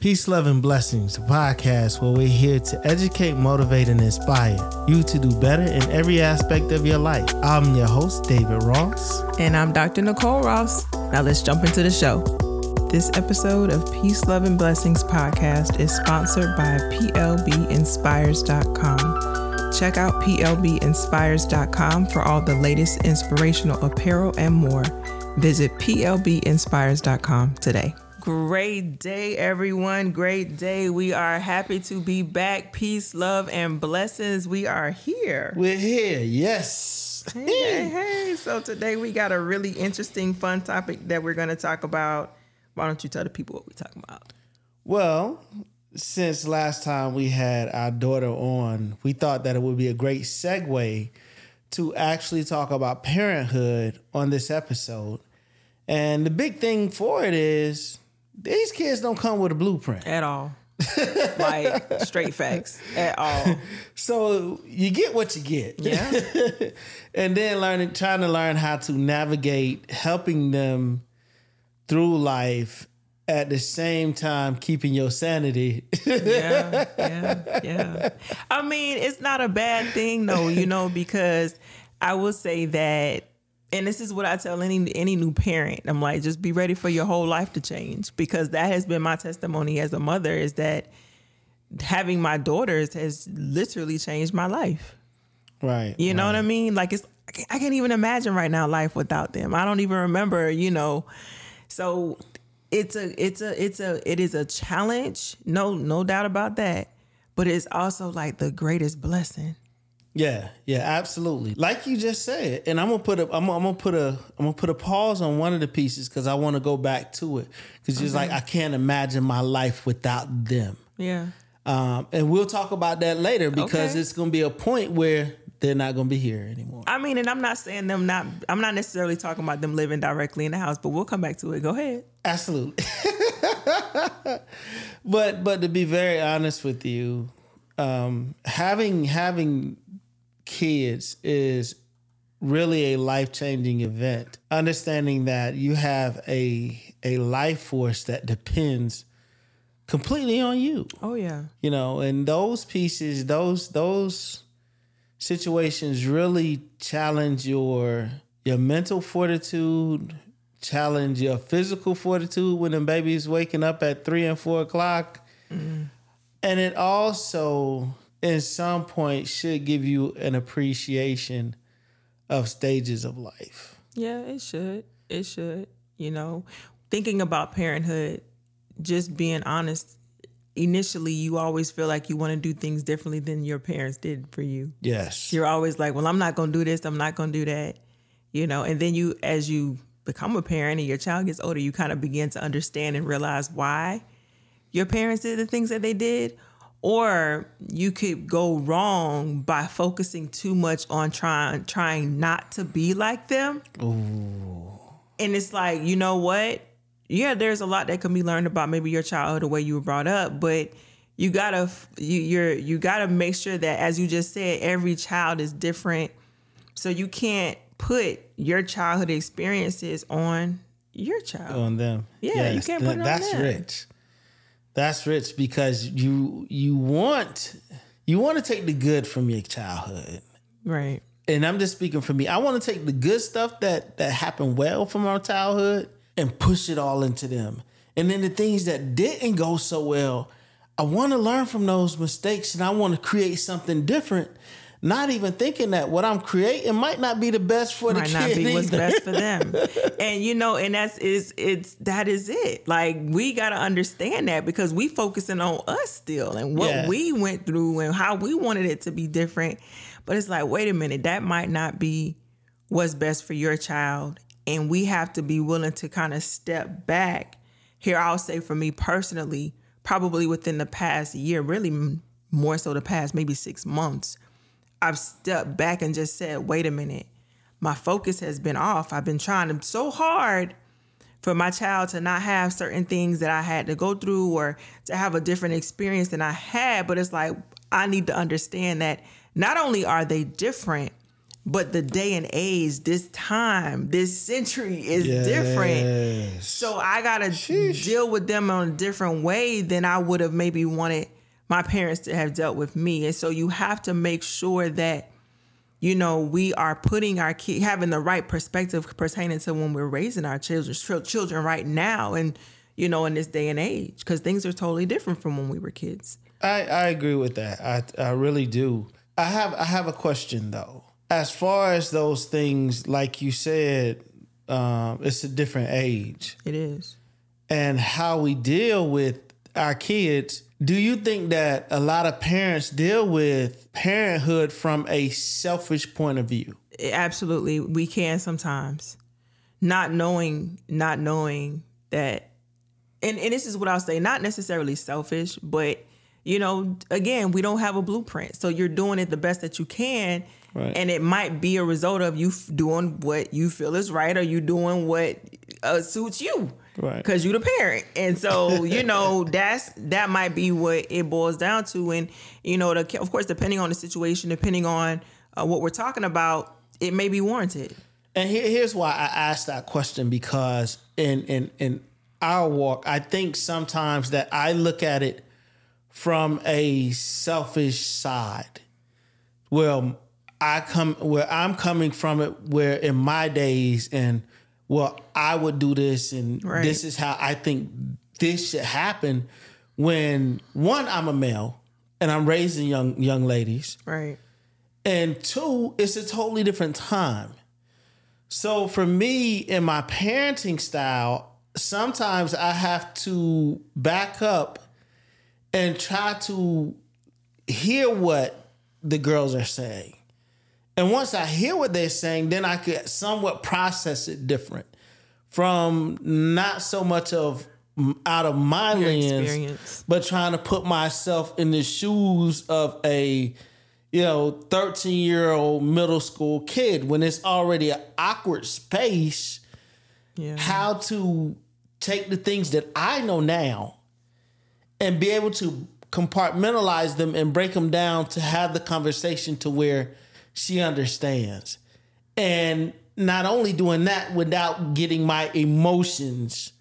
Peace, love, and blessings, a podcast where we're here to educate, motivate, and inspire you to do better in every aspect of your life. I'm your host, David Ross. And I'm Dr. Nicole Ross. Now let's jump into the show. This episode of Peace, Love, and Blessings podcast is sponsored by PLBinspires.com. Check out PLBinspires.com for all the latest inspirational apparel and more. Visit PLBinspires.com today. Great day, everyone. Great day. We are happy to be back. Peace, love, and blessings. We are here. We're here, yes. Hey, hey, hey. So today we got a really interesting, fun topic that we're going to talk about. Why don't you tell the people what we're talking about? Well, since last time we had our daughter on, we thought that it would be a great segue to actually talk about parenthood on this episode. And the big thing for it is these kids don't come with a blueprint at all. like straight facts at all. So you get what you get. Yeah. and then learning trying to learn how to navigate helping them through life at the same time keeping your sanity. yeah, yeah, yeah. I mean, it's not a bad thing though, you know, because I will say that and this is what I tell any any new parent. I'm like, just be ready for your whole life to change because that has been my testimony as a mother is that having my daughters has literally changed my life. Right. You know right. what I mean? Like it's I can't even imagine right now life without them. I don't even remember, you know. So it's a it's a it's a it is a challenge. No no doubt about that. But it's also like the greatest blessing. Yeah, yeah, absolutely. Like you just said, and I'm gonna put a, I'm, I'm gonna put a, I'm gonna put a pause on one of the pieces because I want to go back to it because it's like I can't imagine my life without them. Yeah. Um, and we'll talk about that later because Okay. it's gonna be a point where they're not gonna be here anymore. I mean, and I'm not saying them not. I'm not necessarily talking about them living directly in the house, but we'll come back to it. Go ahead. Absolutely. but but to be very honest with you, um, having having kids is really a life changing event. Understanding that you have a a life force that depends completely on you. Oh yeah. You know, and those pieces, those those situations really challenge your your mental fortitude, challenge your physical fortitude when the baby's waking up at three and four o'clock. Mm-hmm. And it also, in some point, should give you an appreciation of stages of life. Yeah, it should. It should. You know, thinking about parenthood, just being honest. Initially, you always feel like you want to do things differently than your parents did for you. Yes. You're always like, well, I'm not going to do this. I'm not going to do that. You know, and then you, as you become a parent and your child gets older, you kind of begin to understand and realize why your parents did the things that they did. Or you could go wrong by focusing too much on trying trying not to be like them. And it's like, you know what? Yeah, there's a lot that can be learned about maybe your childhood, the way you were brought up, but you gotta you you're you gotta make sure that as you just said, every child is different. So you can't put your childhood experiences on your child. on them. Yeah, you can't put it on That's them. rich. That's rich because you you want you want to take the good from your childhood. Right. And I'm just speaking for me. I want to take the good stuff that that happened well from our childhood and push it all into them. And then the things that didn't go so well, I want to learn from those mistakes and I want to create something different. Not even thinking that what I'm creating might not be the best for the might kid. not be what's best for them. and you know, and that's is it's that is it. Like we gotta understand that because we focusing on us still and what Yeah. we went through and how we wanted it to be different. But it's like, wait a minute, that might not be what's best for your child. And we have to be willing to kind of step back. Here, I'll say for me personally, probably within the past year, really more so the past maybe six months, I've stepped back and just said, wait a minute, my focus has been off. I've been trying so hard for my child to not have certain things that I had to go through or to have a different experience than I had. But it's like, I need to understand that not only are they different, But the day and age, this time, this century is different. So I gotta deal with them on a different way than I would have maybe wanted my parents to have dealt with me. And so you have to make sure that, you know, we are putting our kid having the right perspective pertaining to when we're raising our children children right now and you know in this day and age because things are totally different from when we were kids. I, I agree with that. I I really do. I have I have a question though. As far as those things, like you said, um, it's a different age, It is. and how we deal with our kids. Do you think that a lot of parents deal with parenthood from a selfish point of view? absolutely we can sometimes not knowing not knowing that and, and this is what i'll say not necessarily selfish but you know again we don't have a blueprint so you're doing it the best that you can Right. and it might be a result of you f- doing what you feel is right or you doing what uh, suits you Right. because you're the parent and so you know that's that might be what it boils down to and you know the, of course depending on the situation depending on uh, what we're talking about it may be warranted And here, here's why I asked that question because in in in our walk, I think sometimes that I look at it from a selfish side. Well, I come where I'm coming from it where in my days and well, I would do this and Right. this is how I think this should happen when one, I'm a male and I'm raising young young ladies. right And two, it's a totally different time. So for me in my parenting style, sometimes I have to back up and try to hear what the girls are saying. And once I hear what they're saying, then I could somewhat process it different from not so much of out of my lens, experience. but trying to put myself in the shoes of a you know 13 year old middle school kid when it's already an awkward space yeah how to take the things that i know now and be able to compartmentalize them and break them down to have the conversation to where she understands and not only doing that without getting my emotions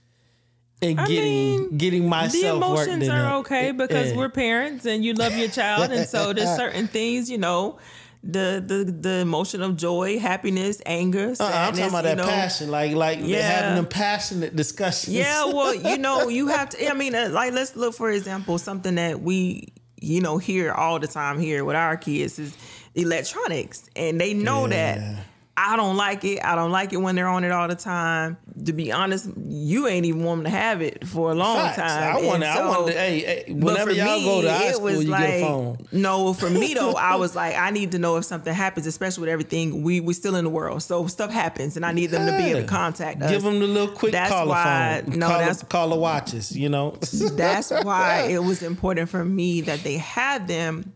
and I getting mean, getting the myself worked emotions are up. okay because Yeah. we're parents and you love your child and so there's certain things you know the the the emotion of joy happiness anger Uh, I'm talking about that know. passion, like like Yeah. having them passionate discussions. Yeah, well, you know, you have to. I mean, uh, like let's look for example something that we, you know, hear all the time here with our kids is electronics, and they know Yeah. that. I don't like it. I don't like it when they're on it all the time. To be honest, you ain't even want them to have it for a long Facts. time. I want to. I so- want to. Hey, hey, whenever y'all me, go to high it school, was you like, get a phone. No, for me though, I was like, I need to know if something happens, especially with everything. We we still in the world, so stuff happens, and I need them to be able to contact us. Give them the little quick That's caller why- phone. no, call that's- the, call the watches. You know. That's why it was important for me that they had them.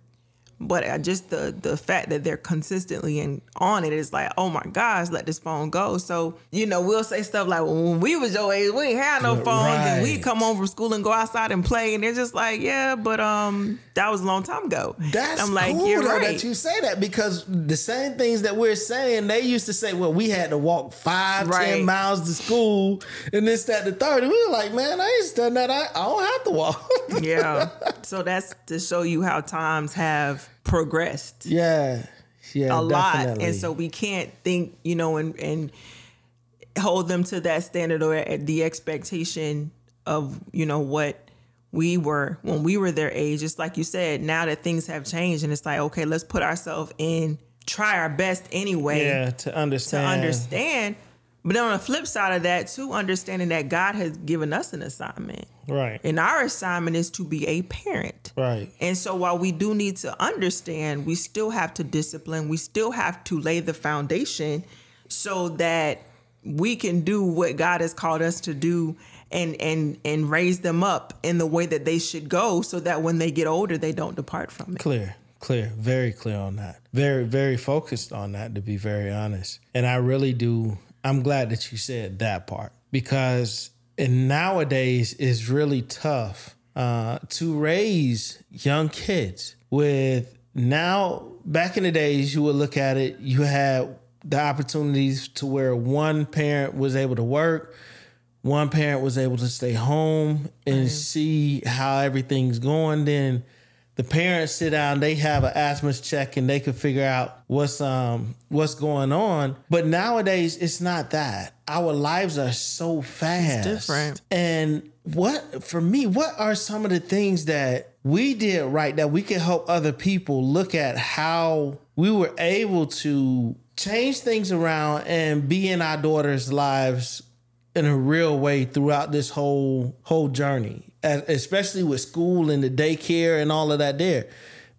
But just the the fact that they're consistently and on it is like, oh my gosh, let this phone go. So you know, we'll say stuff like, well, when we was your age, we ain't had no phones, and we right. come home from school and go outside and play, and they're just like, yeah, but um, that was a long time ago. That's I'm like, cool you're right. that you say that because the same things that we're saying, they used to say, well, we had to walk five, Right. ten miles to school and this, that, the third. And we were like, man, I ain't done that. I, I don't have to walk. yeah. So that's to show you how times have progressed. yeah. Yeah. a lot definitely. and so we can't think you know and and hold them to that standard or at the expectation of you know what we were when we were their age just like you said now that things have changed and it's like okay let's put ourselves in try our best anyway yeah, to understand. to understand. But then on the flip side of that too understanding that god has given us an assignment Right. and our assignment is to be a parent Right. and so while we do need to understand, we still have to discipline, we still have to lay the foundation so that we can do what God has called us to do and and and raise them up in the way that they should go so that when they get older they don't depart from it. Clear, clear, very clear on that. Very, very focused on that, to be very honest. And I really do. I'm glad that you said that part because and nowadays it's really tough uh, to raise young kids with now back in the days, you would look at it, you had the opportunities to where one parent was able to work, one parent was able to stay home and see how everything's going. Then the parents sit down, they have an asthma check and they can figure out what's um what's going on. But nowadays it's not that. Our lives are so fast. different. And what for me, what are some of the things that we did right that we can help other people look at how we were able to change things around and be in our daughters' lives in a real way throughout this whole whole journey, especially with school and the daycare and all of that there,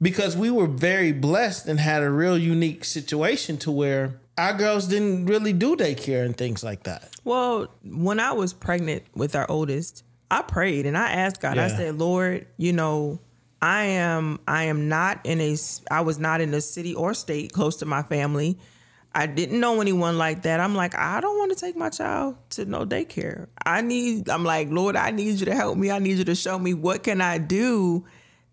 because we were very blessed and had a real unique situation to where our girls didn't really do daycare and things like that. Well, when I was pregnant with our oldest, I prayed and I asked God. I said, "Lord, you know, I am I am not in a I was not in a city or state close to my family. I didn't know anyone like that. I'm like, I don't want to take my child to no daycare. I need I'm like, Lord, I need you to help me. I need you to show me what can I do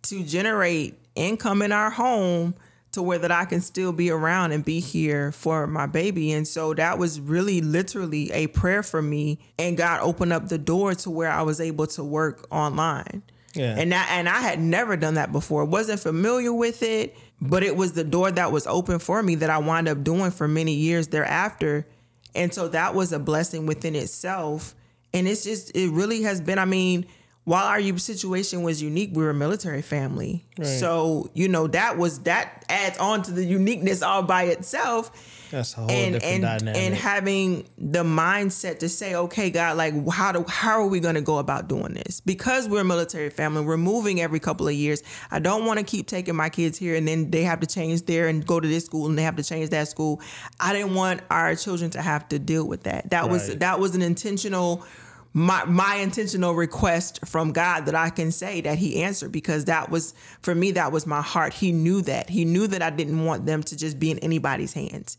to generate income in our home to where that I can still be around and be here for my baby. And so that was really literally a prayer for me. And God opened up the door to where I was able to work online. Yeah. And that and I had never done that before. Wasn't familiar with it, but it was the door that was open for me that I wound up doing for many years thereafter. And so that was a blessing within itself. And it's just it really has been, I mean, while our situation was unique, we were a military family. So, you know, that was that adds on to the uniqueness all by itself That's a whole and different and dynamic. and having the mindset to say, okay, God, like how do how are we going to go about doing this? Because we're a military family, we're moving every couple of years. I don't want to keep taking my kids here and then they have to change there and go to this school and they have to change that school. I didn't want our children to have to deal with that. That was that was an intentional my my intentional request from God that I can say that he answered because that was for me that was my heart. He knew that. He knew that I didn't want them to just be in anybody's hands.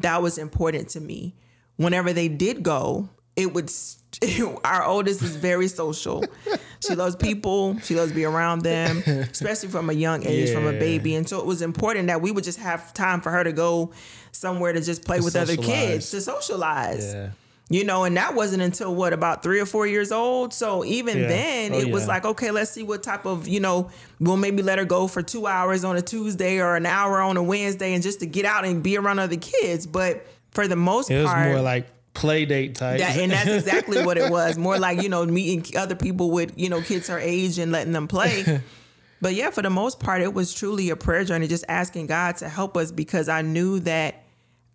That was important to me. Whenever they did go, it would st- our oldest is very social. she loves people, she loves to be around them, especially from a young age from a baby. And so it was important that we would just have time for her to go somewhere to just play with other kids, to socialize yeah. You know and that wasn't until what about three or four years old. So even Yeah. then Oh, it was like okay let's see what type of you know we'll maybe let her go for two hours on a tuesday or an hour on a wednesday and just to get out and be around other kids. But for the most It was part more like play date type. that, and that's exactly what it was. More like you know meeting other people with you know kids her age and letting them play. But yeah for the most part it was truly a prayer journey just asking god to help us because i knew that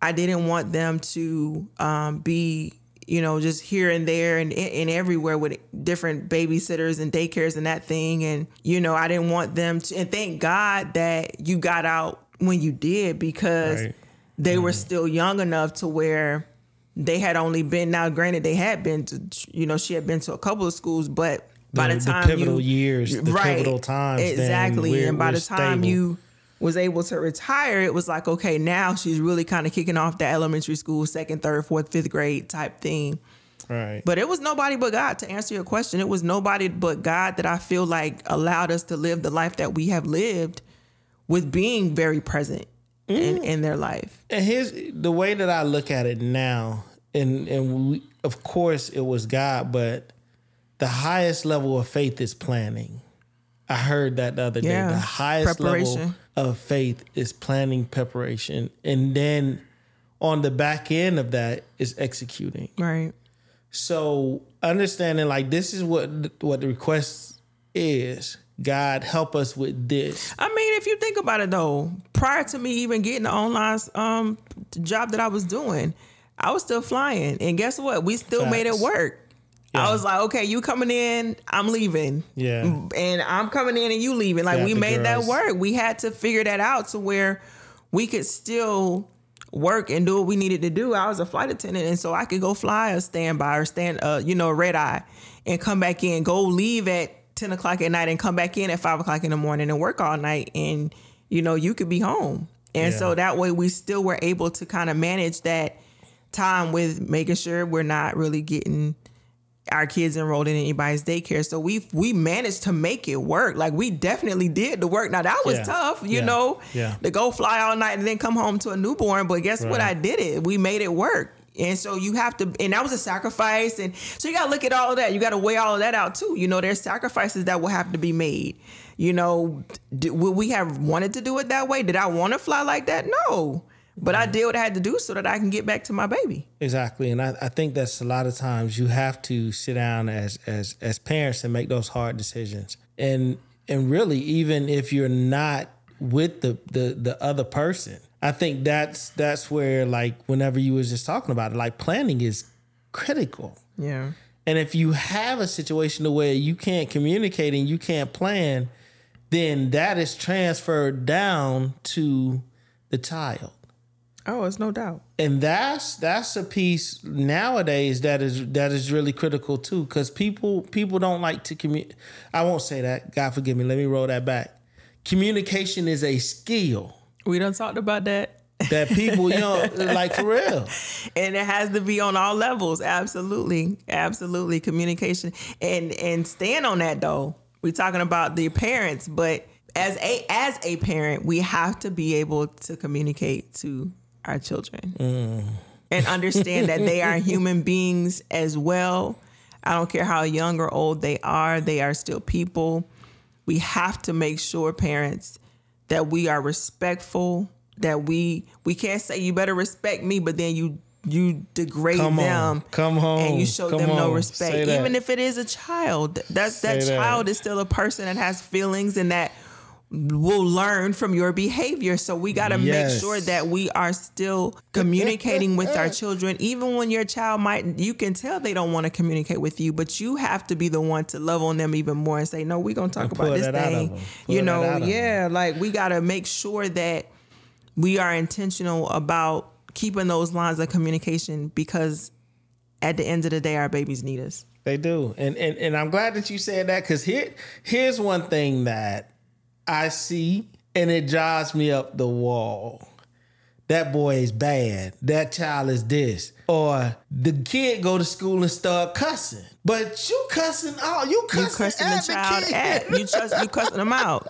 i didn't want them to um, be you know just here and there and, and everywhere with different babysitters and daycares and that thing and you know i didn't want them to and thank god that you got out when you did because Right. they were mm-hmm. still young enough to where they had only been now granted they had been to you know she had been to a couple of schools but by the, The- the time pivotal you, years, the pivotal times, then exactly and by the time stable. you was able to retire it was like okay now she's really kind of kicking off the elementary school second third fourth fifth grade type thing right. but it was nobody but God to answer your question. It was nobody but God that I feel like allowed us to live the life that we have lived with being very present in, mm. in their life. and here's the way that I look at it now, and and we, of course it was God, but the highest level of faith is planning. I heard that the other day. Yeah. The highest level Preparation. Of faith is planning, preparation, and then on the back end of that is executing. Right. So understanding like this is what what the request is. God help us with this. I mean, if you think about it though, prior to me even getting the online um, job that I was doing, I was still flying. And guess what? We still made it Facts. Work. I was like, okay, you coming in, I'm leaving. Yeah. And I'm coming in and you leaving. Like Got we made that work. We had to figure that out to where we could still work and do what we needed to do. I was a flight attendant and so I could go fly a standby or stand uh, you know, a red eye and come back in, go leave at 10 o'clock at night and come back in at five o'clock in the morning and work all night and you know, you could be home. And Yeah. so that way we still were able to kind of manage that time with making sure we're not really getting our kids enrolled in anybody's daycare. So we we managed to make it work. Like we definitely did the work. Now that was Yeah. tough, you Yeah. know, Yeah. to go fly all night and then come home to a newborn. But guess what? I did it. We made it work. And so you have to, and that was a sacrifice. And so you got to look at all of that. You got to weigh all of that out too. You know, there's sacrifices that will have to be made. You know, would we have wanted to do it that way? Did I want to fly like that? No. But I mm. did what I had to do so that I can get back to my baby. Exactly, and I, I think that's a lot of times you have to sit down as as as parents and make those hard decisions. And and really, even if you're not with the the the other person, I think that's that's where like whenever you was just talking about it, like planning is critical. Yeah. And if you have a situation where you can't communicate and you can't plan, then that is transferred down to the child Oh, it's no doubt. and that's that's a piece nowadays that is that is really critical too because people people don't like to communicate i won't say that god forgive me let me roll that back communication is a skill We done talked about that. that people you know like for real and it has to be on all levels absolutely absolutely communication and and stand on that though we're talking about the parents but as a as a parent we have to be able to communicate to our children. Mm. And understand that they are human beings as well. I don't care how young or old they are they are still people. We have to make sure parents that we are respectful that we we can't say you better respect me but then you you degrade Come on. them Come home. and you show them no respect. Even if it is a child that's that Say that. child is still a person that has feelings and that will learn from your behavior. So we got to make sure that we are still communicating with our children. Even when your child might you can tell they don't want to communicate with you but you have to be the one to love on them even more and say no we're going to talk about this that out of thing. you know of them. yeah like we got to make sure that we are intentional about keeping those lines of communication because at the end of the day our babies need us. They do, and and and I'm glad that you said that because here here's one thing that I see, and it drives me up the wall. That boy is bad. That child is this, or the kid go to school and start cussing, but you cussing all you you cussing, cussing at the child kid. at you just you cussing them out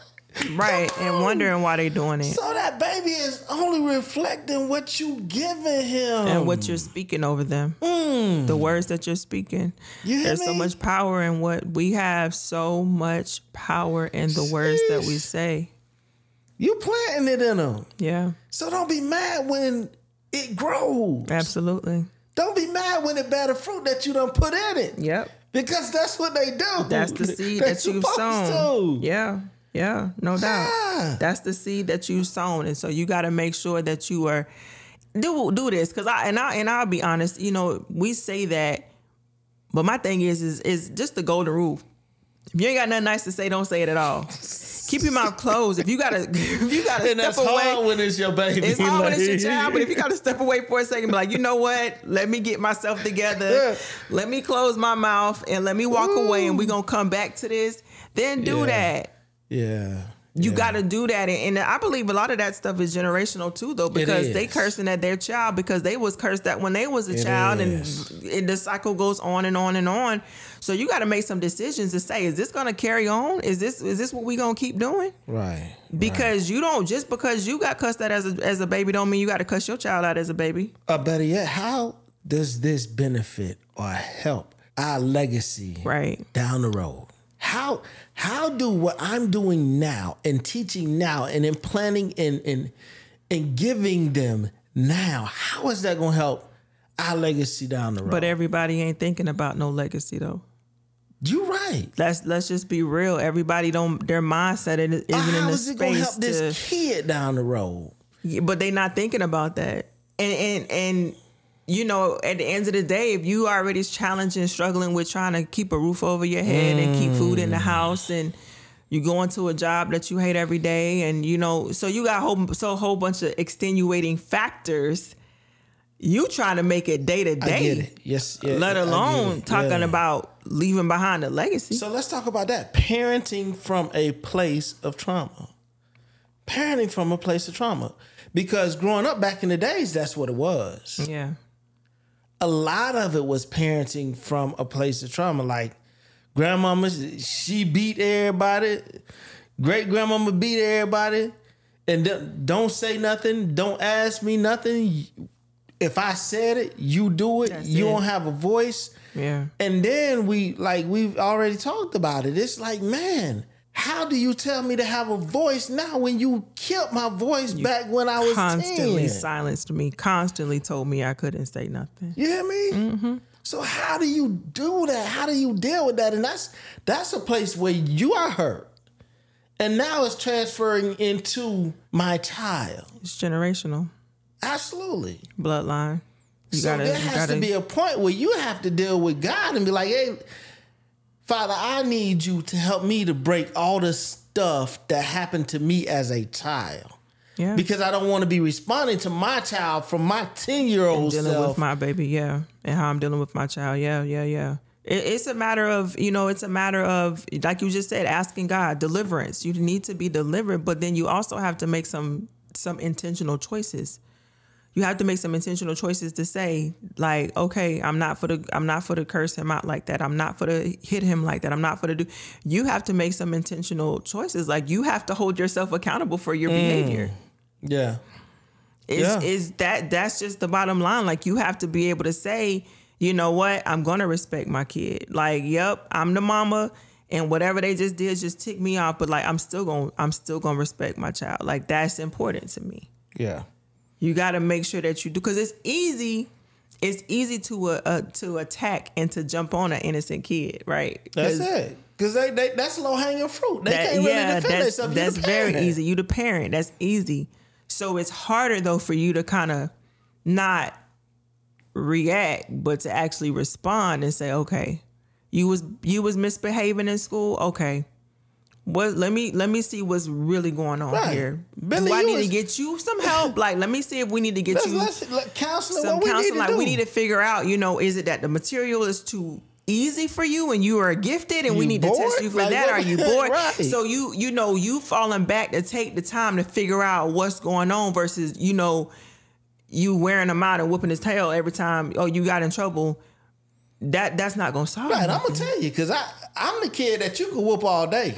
right and wondering why they doing it. So that baby is only reflecting what you giving him. And what you're speaking over them. Mm. The words that you're speaking. You there's so much power in what we have so much power in the words that we say. You planting it in them, yeah. So don't be mad when it grows. absolutely. Don't be mad when it bear the fruit that you don't put in it. yep. Because that's what they do. that's the seed that you've sown. to. yeah yeah no doubt Yeah. that's the seed that you sown and so you got to make sure that you are do do this because i and i and i'll be honest you know we say that but my thing is is is just the golden rule if you ain't got nothing nice to say don't say it at all keep your mouth closed if you gotta if you gotta And step that's away hard when it's your baby. it's hard when it's your child, but if you gotta step away for a second, be like, you know what? Let me get myself together. let me close my mouth and let me walk away, and we gonna come back to this. Then do Yeah. that. Yeah. You yeah. got to do that, and, and I believe a lot of that stuff is generational too, though, because they cursing at their child because they was cursed at when they was a It child, is. and, and the cycle goes on and on and on. So you got to make some decisions to say, is this going to carry on? Is this is this what we gonna keep doing? Right. Because you don't just because you got cussed at as a as a baby don't mean you got to cuss your child out as a baby. Or better yet, how does this benefit or help our legacy Right. down the road? How how do what I'm doing now and teaching now and in planning and and and giving them now, how is that gonna help our legacy down the road? But everybody ain't thinking about no legacy though. You're right. Let's let's just be real. Everybody don't their mindset isn't in How the is it gonna space help to. this kid down the road? But they not thinking about that. And and and you know, at the end of the day, if you already challenging, struggling with trying to keep a roof over your head and keep food in the mm. house, and you go into a job that you hate every day, and you know, so you got a whole so a whole bunch of extenuating factors. You trying to make it day to day. Yes. Yeah, let alone talking Yeah. about leaving behind a legacy. So let's talk about that. Parenting from a place of trauma. Parenting from a place of trauma. Because growing up back in the days, that's what it was. yeah, a lot of it was parenting from a place of trauma. Like grandmama, she beat everybody. Great grandmama beat everybody. And don't say nothing. Don't ask me nothing. If I said it, you do it. That's you it. don't have a voice. Yeah. And then we like we've already talked about it. It's like, man, how do you tell me to have a voice now when you killed my voice back when I was Constantly 10? silenced me. Constantly told me I couldn't say nothing. You hear me? Mm-hmm. So how do you do that? How do you deal with that? And that's that's a place where you are hurt. And now it's transferring into my child. It's generational. Absolutely. Bloodline. You so gotta, there you has gotta to be a point where you have to deal with God and be like, hey, Father, I need you to help me to break all the stuff that happened to me as a child. yeah. Because I don't want to be responding to my child from my 10 year old dealing self. with my baby, yeah, and how I'm dealing with my child, yeah, yeah, yeah. It, it's a matter of you know, it's a matter of like you just said, asking God deliverance. You need to be delivered, but then you also have to make some some intentional choices. You have to make some intentional choices to say, like, okay, I'm not for the I'm not for to curse him out like that. I'm not for to hit him like that. I'm not for to do. You have to make some intentional choices. Like you have to hold yourself accountable for your mm. behavior yeah. is Yeah. is that that's just the bottom line like you have to be able to say you know what i'm gonna respect my kid like yep i'm the mama and whatever they just did just tick me off but like i'm still gonna i'm still gonna respect my child like that's important to me Yeah. You got to make sure that you do because it's easy it's easy to uh, uh, to attack and to jump on an innocent kid right That's 'Cause it. Because they, they that's low hanging fruit. They that- can't really yeah, defend that's, themselves. That's the very easy. You the parent. That's easy. So it's harder though for you to kind of not react, but to actually respond and say, okay, you was you was misbehaving in school. Okay. What let me let me see what's really going on Right. here. Billy, Do I need was- to get you some help? Like, let me see if we need to get Let's, you let's, let counseling. some we counseling. Like do. we need to figure out, you know, is it that the material is too easy for you and you are gifted and we You need to test you for Like, that? what- Are you bored? Right. So you you know you falling back to take the time to figure out what's going on versus you know you wearing him out and whooping his tail every time. Oh, you got in trouble. That that's not gonna solve. Right, I'm gonna tell you because I I'm the kid that you can whoop all day.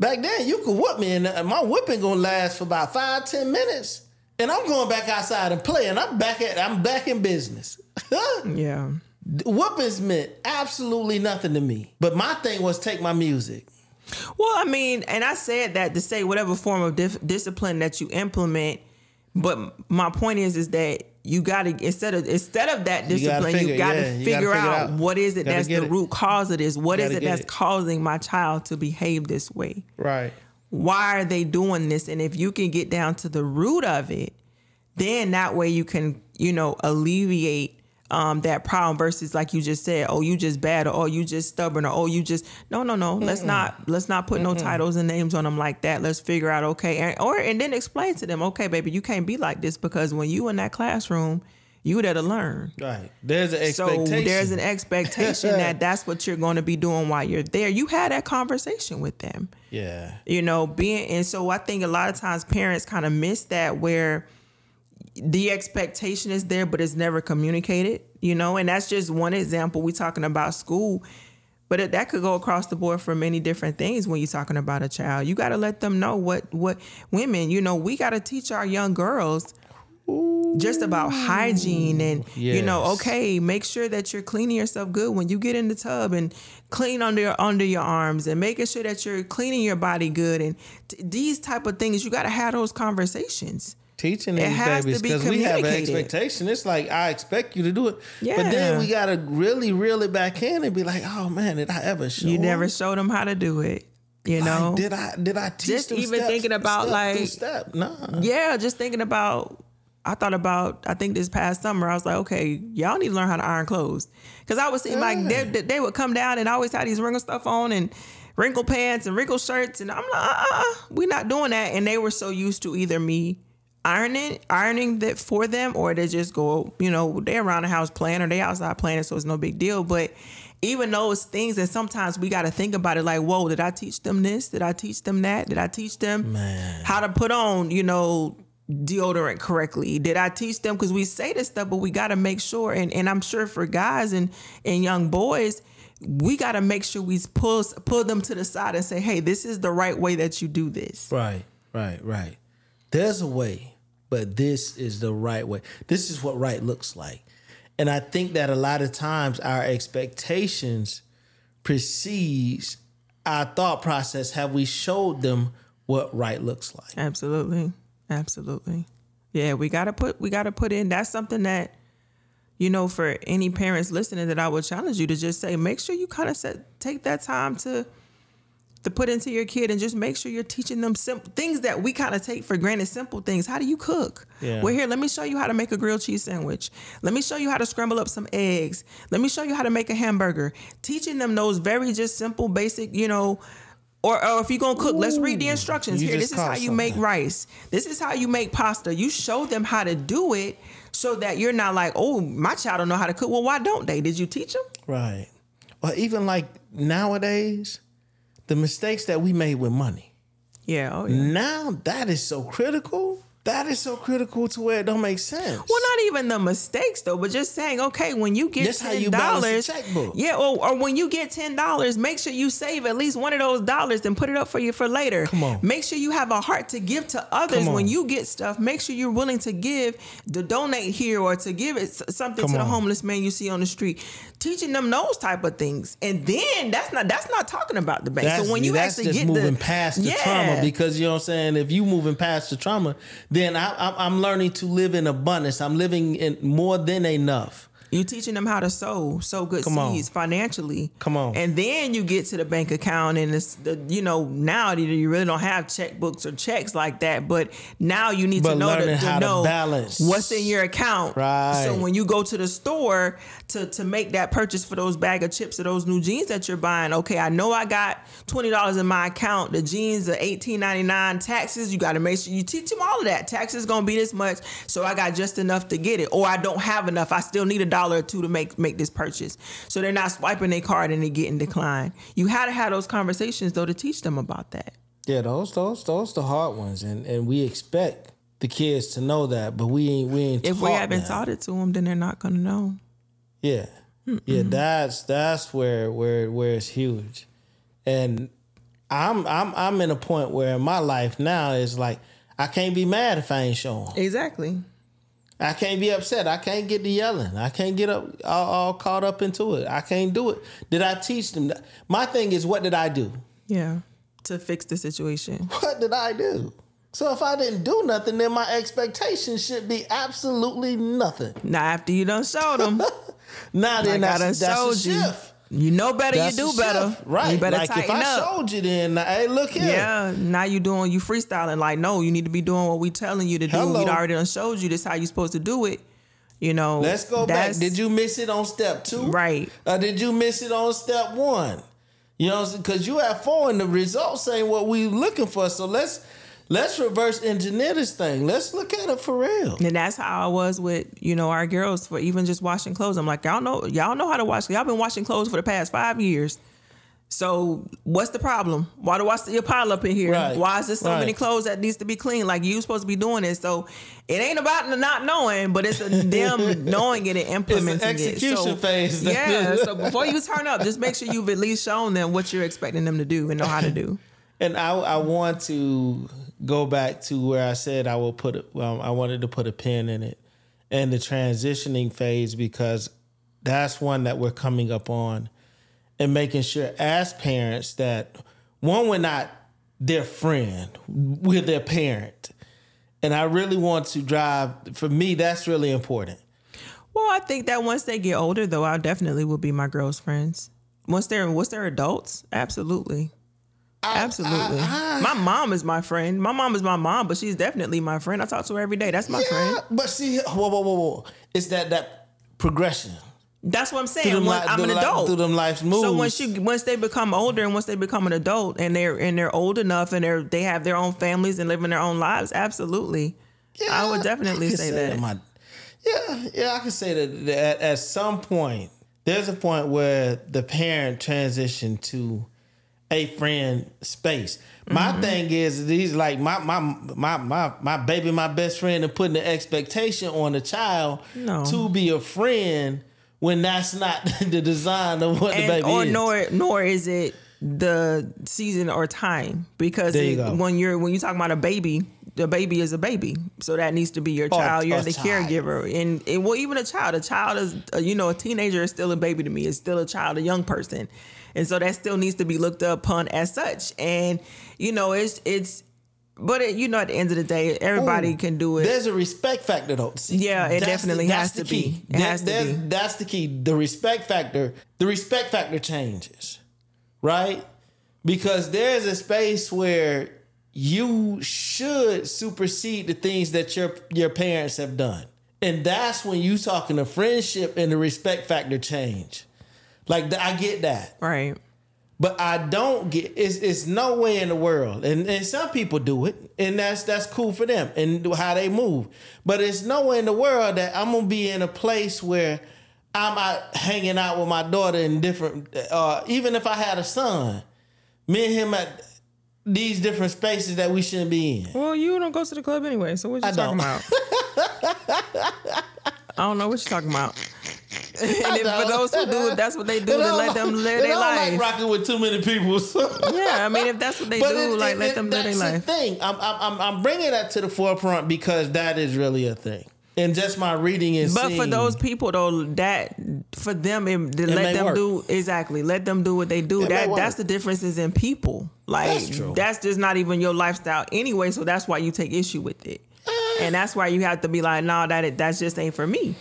Back then, you could whoop me, and uh, my whipping gonna last for about five ten minutes, and I'm going back outside and play, and I'm back at I'm back in business. Yeah. Whoopings meant absolutely nothing to me, but my thing was take my music. Well, I mean, and I said that to say whatever form of dif- discipline that you implement, but my point is, is that you got to instead of instead of that discipline, you got to yeah, figure, gotta figure out, out. what is it that's the it. root cause of this. What is it that's it. causing my child to behave this way? Right. Why are they doing this? And if you can get down to the root of it, then that way you can, you know, alleviate um, that problem versus like you just said, oh, you just bad or oh, you just stubborn or oh, you just no, no, no. Let's not let's not put no titles and names on them like that. Let's figure out okay, and, or and then explain to them, okay, baby, you can't be like this because when you in that classroom, you there to learn. Right. There's an So expectation. there's an expectation that that's what you're going to be doing while you're there. You had that conversation with them yeah. you know being and so i think a lot of times parents kind of miss that where the expectation is there but it's never communicated you know? And that's just one example. We're talking about school but it, that could go across the board for many different things when you're talking about a child. You got to let them know what what women you know we got to teach our young girls just about hygiene and you know okay make sure that you're cleaning yourself good when you get in the tub and clean under your under your arms and making sure that you're cleaning your body good and t- these type of things. You got to have those conversations teaching It these has to be because we have an expectation. It's like I expect you to do it, but then we gotta really reel it back in and be like, oh man, did I ever show? you never showed them how to do it you know Like, did I did I teach Just them even steps- thinking about, step like- step? Nah. yeah just thinking about I thought about I think this past summer I was like okay y'all need to learn how to iron clothes because I would see like they, they would come down and always had these wrinkle stuff on and wrinkle pants and wrinkle shirts and I'm like uh uh we're not doing that and they were so used to either me ironing ironing that for them or they just go you know they around the house playing or they outside playing so it's no big deal but even those things and sometimes we got to think about it like whoa did I teach them this did I teach them that did I teach them Man. how to put on, you know, deodorant correctly? Did I teach them? Because we say this stuff, but we got to make sure. And, and I'm sure for guys and, and young boys, we got to make sure we pull, pull them to the side and say, hey, this is the right way that you do this. Right, right, right. There's a way, but this is the right way. This is what right looks like. And I think that a lot of times our expectations precedes our thought process. Have we showed them what right looks like? Absolutely. Absolutely. Yeah, we gotta put we gotta put in that's something that you know for any parents listening that I would challenge you to just say make sure you kind of set take that time to to put into your kid and just make sure you're teaching them simple things that we kind of take for granted simple things. How do you cook? Yeah. well here let me show you how to make a grilled cheese sandwich. Let me show you how to scramble up some eggs. Let me show you how to make a hamburger. Teaching them those very just simple basic you know or, or if you're gonna cook let's read the instructions. Here this is how you make rice. This is how you make pasta. You show them how to do it so that you're not like oh my child don't know how to cook. Well why don't they? Did you teach them? Right. Well, even like nowadays, the mistakes that we made with money. yeah oh yeah Now that is so critical. That is so critical to where it don't make sense. Well, not even the mistakes though, but just saying, okay, when you get That's ten dollars, checkbook. yeah, or, or when you get ten dollars, make sure you save at least one of those dollars and put it up for you for later. Come on. make sure you have a heart to give to others when you get stuff. Make sure you're willing to give, to donate here, or to give it something Come to the homeless man you see on the street. Teaching them those type of things, and then that's not that's not talking about the bank. That's, so when you that's actually just get moving the, past the Yeah. trauma because you know what I'm saying. If you moving past the trauma, then I, I'm learning to live in abundance. I'm living in more than enough. You teaching them how to sow, sow good Come on. seeds financially. Come on. and then you get to the bank account, and it's the you know now you really don't have checkbooks or checks like that, but now you need But to know to, to know balance. what's in your account. Right. So when you go to the store to to make that purchase for those bag of chips or those new jeans that you're buying, okay, I know I got twenty dollars in my account. The jeans are eighteen ninety nine. Taxes, you got to make sure you teach them all of that. Taxes gonna be this much, so I got just enough to get it, or I don't have enough. I still need a dollar or two to make make this purchase. So they're not swiping their card and they getting declined. You had to have those conversations though to teach them about that. Yeah, those those those the hard ones, and and we expect the kids to know that, but we ain't we ain't. If we haven't that. taught it to them, then they're not gonna know. Yeah. Yeah, that's that's where where where it's huge. And I'm I'm I'm in a point where in my life now is like I can't be mad if I ain't showing. Exactly. I can't be upset. I can't get to yelling. I can't get up all, all caught up into it. I can't do it. Did I teach them? that? My thing is what did I do? Yeah. To fix the situation. What did I do? So if I didn't do nothing, then my expectations should be absolutely nothing. Now after you done showed them, Now then, I that's, that's a you. shift. You know better, That's you do better. shift. right? You better like tighten if I up. showed you, then hey, look here. yeah, now you doing you freestyling like no, you need to be doing what we telling you to do. Hello. We already done showed you this how you supposed to do it. You know. Let's go back. Did you miss it on step two? Right. Or did you miss it on step one? You know, because you have four, and the results ain't what we looking for. So let's let's reverse engineer this thing. Let's look at it for real. And that's how I was with, you know, our girls for even just washing clothes. I'm like, y'all know, y'all know how to wash. Y'all been washing clothes for the past five years. So what's the problem? Why do I see a pile up in here? Right, Why is there so right. many clothes that needs to be clean? Like you supposed to be doing it. So it ain't about not knowing, but it's a them knowing it and implementing execution it. So, phase. Yeah. So before you turn up, just make sure you've at least shown them what you're expecting them to do and know how to do. And I I want to go back to where I said I will put I wanted to put a pin in it, and the transitioning phase because that's one that we're coming up on, and making sure as parents that one we're not their friend, we're their parent, and I really want to drive. For me, that's really important. Well, I think that once they get older, though, I definitely will be my girls' friends. Once they're once they're adults, absolutely, absolutely. my mom is my friend. My mom is my mom, but she's definitely my friend. I talk to her every day. That's my friend. But see, whoa, whoa, whoa, whoa! It's that that progression. That's what I'm saying. Through them Once I'm an the li- adult. through them life's moves. So once you once they become older and once they become an adult and they're and they're old enough and they're they have their own families and living their own lives, absolutely. Yeah, I would definitely can say that. my- yeah, yeah, I can say that, that at some point there's a point where the parent transitioned to a friend space, My thing is these like my my my my my baby, my best friend, and putting the expectation on the child No. to be a friend when that's not the design of what the and, baby or is. nor nor is it the season or time. Because you it- when you're when you talk about a baby the baby is a baby. So that needs to be your Or- child you're or the child. caregiver. And, and well even a child a child is uh, you know a teenager is still a baby to me. It's still a child a young person and so that still needs to be looked upon as such and you know it's it's but it, you know at the end of the day everybody Ooh, can do it There's a respect factor though. See, Yeah, it definitely that's has to be. It has to That's- be. That's the key. The respect factor. The respect factor changes, right? Because there's a space where you should supersede the things that your your parents have done, and that's when you talking the friendship and the respect factor change. Like I get that. right But I don't get it's it's no way in the world. And and some people do it, and that's that's cool for them and how they move. But it's no way in the world that I'm gonna be in a place where I'm out hanging out with my daughter in different uh even if I had a son, me and him at these different spaces that we shouldn't be in. Well, you don't go to the club anyway, so what you I talking don't. about? I don't know what you're talking about. and if, for those who do it, that's what they do. And I let them live their life. like rocking with too many people. So. yeah, I mean, if that's what they do, it- like it- let them live their life. the thing. I'm, I'm I'm bringing that to the forefront because that is really a thing. And just my reading is. But for those people though, that for them, it, to let them work. do exactly. Let them do what they do. That that's the differences in people. Like That's true. that's just not even your lifestyle anyway. So that's why you take issue with it, eh. and that's why you have to be like, no, that it, that just ain't for me.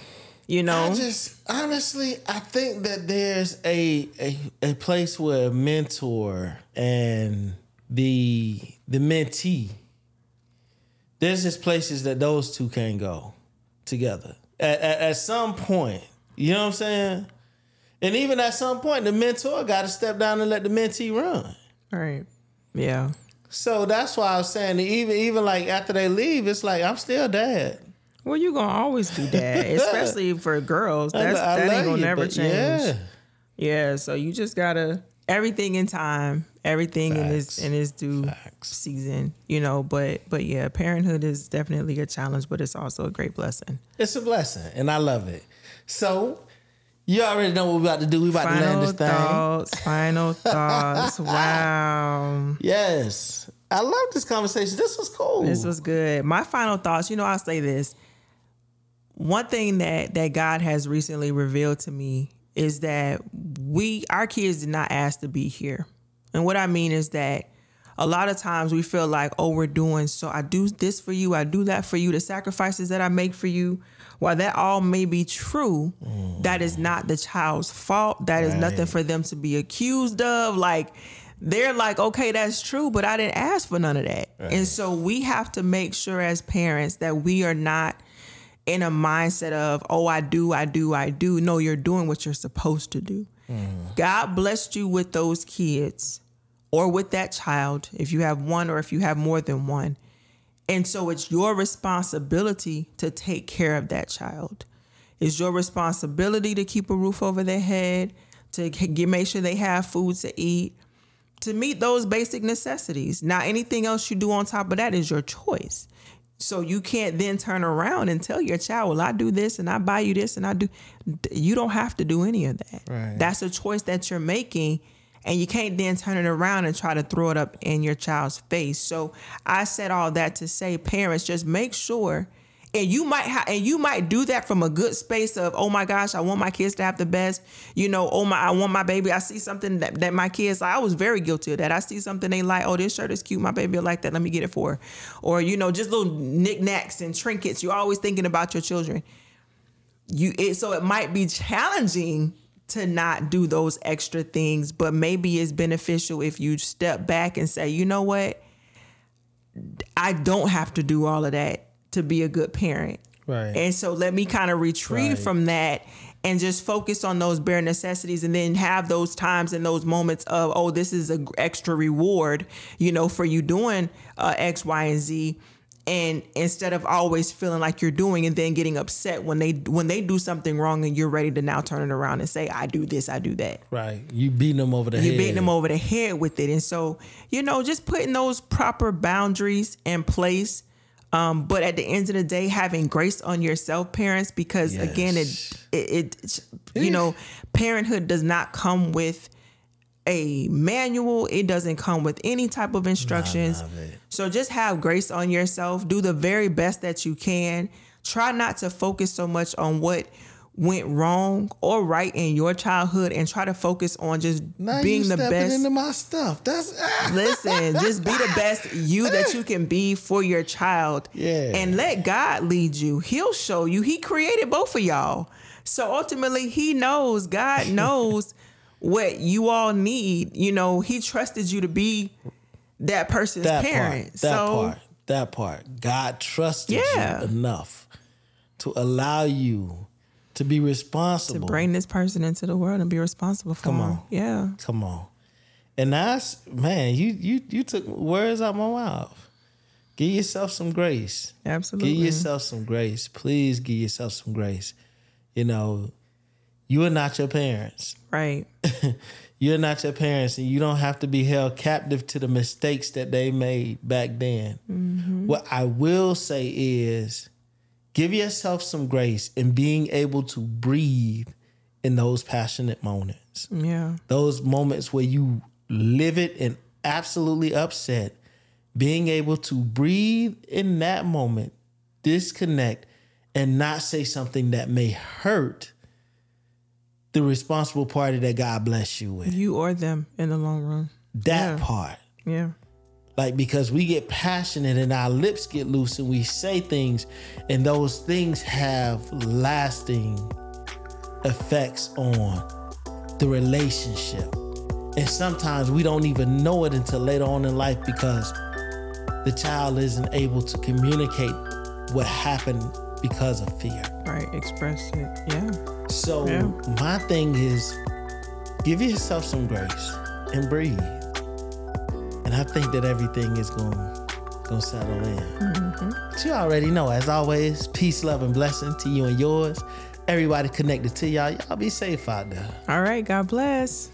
You know, I just honestly, I think that there's a a, a place where a mentor and the the mentee. There's just places that those two can go together at, at, at some point. You know what I'm saying? And even at some point, the mentor got to step down and let the mentee run. right? Yeah. So that's why I was saying that even even like after they leave, it's like I'm still dad. Well, you gonna always be that, especially for girls. That's I that ain't gonna you, never change. Yeah. Yeah, so you just gotta everything in time, everything in its in its due Facts. season, you know. But but yeah, parenthood is definitely a challenge, but it's also a great blessing. It's a blessing, and I love it. So, you already know what we're about to do. We about to land Final this thing. thoughts. Final thoughts. Wow, Yes, I love this conversation. This was cool. this was good. My final thoughts. You know, I'll say this. One thing that that God has recently revealed to me is that we our kids did not ask to be here. And what I mean is that a lot of times we feel like, oh, we're doing so I do this for you, I do that for you, the sacrifices that I make for you. While that all may be true, that is not the child's fault. That is nothing for them to be accused of. Like they're like, okay, that's true, but I didn't ask for none of that. And so we have to make sure as parents that we are not in a mindset of, oh, I do, I do, I do. No, you're doing what you're supposed to do. Mm. God blessed you with those kids or with that child, if you have one or if you have more than one. And so it's your responsibility to take care of that child. It's your responsibility to keep a roof over their head, to g- make sure they have food to eat, to meet those basic necessities. Now, anything else you do on top of that is your choice. So you can't then turn around and tell your child, "Well, I do this and I buy you this and I do." You don't have to do any of that. Right. That's a choice that you're making, and you can't then turn it around and try to throw it up in your child's face. So I said all that to say, parents, just make sure. And you might ha- and you might do that from a good space of oh my gosh I want my kids to have the best you know oh my I want my baby. I see something that, that my kids I was very guilty of that. I see something they like oh this shirt is cute my baby will like that let me get it for her. Or you know just little knickknacks and trinkets you're always thinking about your children. You it so it might be challenging to not do those extra things but maybe it's beneficial if you step back and say you know what? I don't have to do all of that to be a good parent Right. and so let me kind of retreat Right. from that and just focus on those bare necessities and then have those times and those moments of oh this is a g- extra reward you know for you doing uh, x y and z and instead of always feeling like you're doing and then getting upset when they when they do something wrong and you're ready to now turn it around and say I do this I do that Right. You beating them over the you head. beating them over the head with it and so you know just putting those proper boundaries in place um, but at the end of the day having grace on yourself parents because again it, it it you know parenthood does not come with a manual. It doesn't come with any type of instructions. So just have grace on yourself. Do the very best that you can. Try not to focus so much on what went wrong or right in your childhood and try to focus on just Now being the best. into my stuff. That's Listen, just be the best you that you can be for your child. Yeah. And let God lead you. He'll show you. He created both of y'all. So ultimately, He knows, God knows what you all need. You know, He trusted you to be that person's that parent. part. That so part. That part. God trusted Yeah. you enough to allow you to be responsible. To bring this person into the world and be responsible for Come on. Yeah. Come on. And that's man, you you you took words out my mouth. Give yourself some grace. Absolutely. Give yourself some grace. Please give yourself some grace. You know, you are not your parents. right. You're not your parents, and you don't have to be held captive to the mistakes that they made back then. Mm-hmm. What I will say is give yourself some grace in being able to breathe in those passionate moments Yeah. those moments where you livid and absolutely upset, being able to breathe in that moment, disconnect, and not say something that may hurt the responsible party that God bless you with. You or them in the long run. That Yeah. part. Yeah. Like because we get passionate and our lips get loose and we say things, and those things have lasting effects on the relationship. And sometimes we don't even know it until later on in life because the child isn't able to communicate what happened because of fear. Right. Express it. Yeah. So Yeah. my thing is give yourself some grace and breathe. And I think that everything is going to settle in. Mm-hmm. But you already know, as always, peace, love, and blessing to you and yours. Everybody connected to y'all. Y'all be safe out there. All right. God bless.